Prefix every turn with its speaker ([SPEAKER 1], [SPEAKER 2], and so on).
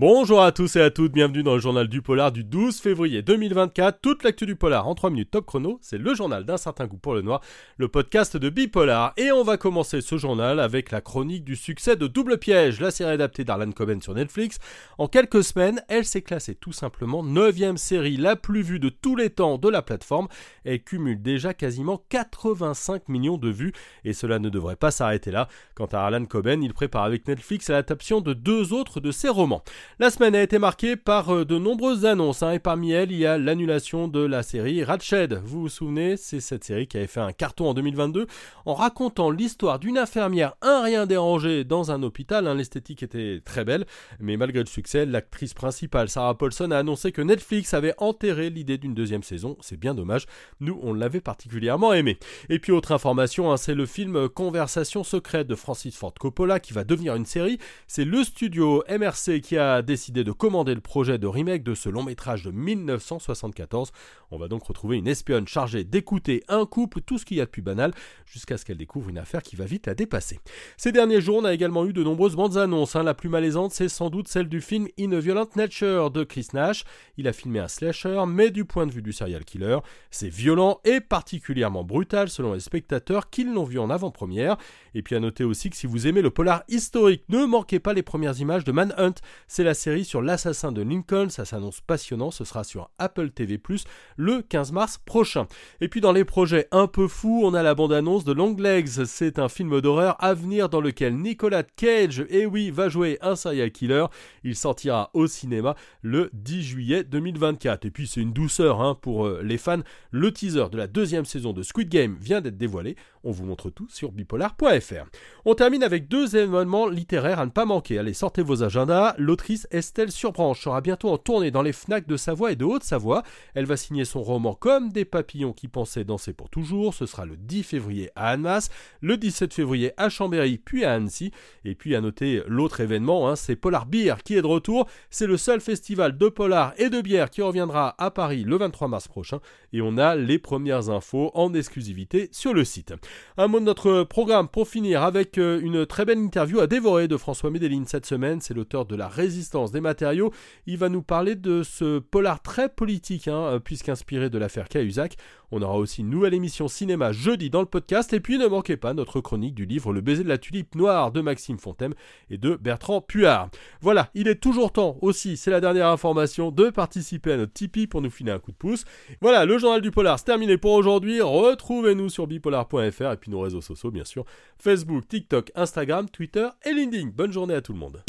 [SPEAKER 1] Bonjour à tous et à toutes, bienvenue dans le journal du polar du 12 février 2024. Toute l'actu du polar en 3 minutes top chrono, c'est le journal d'un certain goût pour le noir, le podcast de Bipolar. Et on va commencer ce journal avec la chronique du succès de Double Piège, la série adaptée d'Arlan Coben sur Netflix. En quelques semaines, elle s'est classée tout simplement 9ème série la plus vue de tous les temps de la plateforme. Elle cumule déjà quasiment 85 millions de vues et cela ne devrait pas s'arrêter là. Quant à Arlan Coben, il prépare avec Netflix l'adaptation de deux autres de ses romans. La semaine a été marquée par euh, de nombreuses annonces, hein, et parmi elles, il y a l'annulation de la série Ratched. Vous vous souvenez, c'est cette série qui avait fait un carton en 2022 en racontant l'histoire d'une infirmière un rien dérangée dans un hôpital. Hein, l'esthétique était très belle, mais malgré le succès, l'actrice principale, Sarah Paulson, a annoncé que Netflix avait enterré l'idée d'une deuxième saison. C'est bien dommage, nous on l'avait particulièrement aimé. Et puis autre information, hein, c'est le film Conversation secrète de Francis Ford Coppola qui va devenir une série. C'est le studio MRC qui a décidé de commander le projet de remake de ce long métrage de 1974. On va donc retrouver une espionne chargée d'écouter un couple, tout ce qu'il y a de plus banal, jusqu'à ce qu'elle découvre une affaire qui va vite la dépasser. Ces derniers jours, on a également eu de nombreuses bandes annonces. Hein. La plus malaisante, c'est sans doute celle du film In a Violent Nature de Chris Nash. Il a filmé un slasher, mais du point de vue du serial killer, c'est violent et particulièrement brutal selon les spectateurs qui l'ont vu en avant-première. Et puis à noter aussi que si vous aimez le polar historique, ne manquez pas les premières images de Manhunt. C'est série sur l'assassin de Lincoln, ça s'annonce passionnant, ce sera sur Apple TV+, le 15 mars prochain. Et puis dans les projets un peu fous, on a la bande-annonce de Long Legs, c'est un film d'horreur à venir dans lequel Nicolas Cage, eh oui, va jouer un serial killer. Il sortira au cinéma le 10 juillet 2024. Et puis c'est une douceur hein, pour euh, les fans, le teaser de la deuxième saison de Squid Game vient d'être dévoilé. On vous montre tout sur bipolar.fr. On termine avec deux événements littéraires à ne pas manquer. Allez, sortez vos agendas. L'autrice Estelle Surbranche sera bientôt en tournée dans les FNAC de Savoie et de Haute-Savoie. Elle va signer son roman Comme des papillons qui pensaient danser pour toujours. Ce sera le 10 février à Annemasse, le 17 février à Chambéry, puis à Annecy. Et puis à noter l'autre événement, hein, c'est Polar Beer qui est de retour. C'est le seul festival de polar et de bière qui reviendra à Paris le 23 mars prochain. Et on a les premières infos en exclusivité sur le site. Un mot de notre programme pour finir avec euh, une très belle interview à dévorer de François Médeline cette semaine. C'est l'auteur de La résistance des matériaux. Il va nous parler de ce polar très politique, hein, euh, puisqu'inspiré de l'affaire Cahuzac. On aura aussi une nouvelle émission cinéma jeudi dans le podcast. Et puis ne manquez pas notre chronique du livre Le baiser de la tulipe noire de Maxime Fontem et de Bertrand Puard. Voilà, il est toujours temps aussi, c'est la dernière information, de participer à notre Tipeee pour nous filer un coup de pouce. Voilà, le journal du polar, c'est terminé pour aujourd'hui. Retrouvez-nous sur bipolar.fr et puis nos réseaux sociaux, bien sûr Facebook, TikTok, Instagram, Twitter et LinkedIn. Bonne journée à tout le monde.